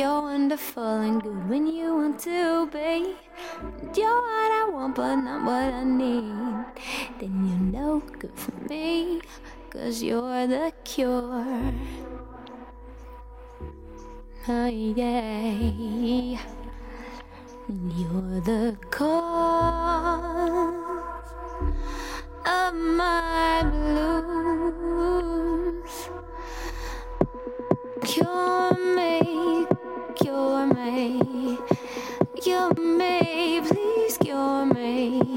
you're wonderful and good when you want to be. And you're what I want, but not what I need. Then you're no good for me, cause you're the cure. Oh, yeah. You're the cause of my blue. you may please cure me.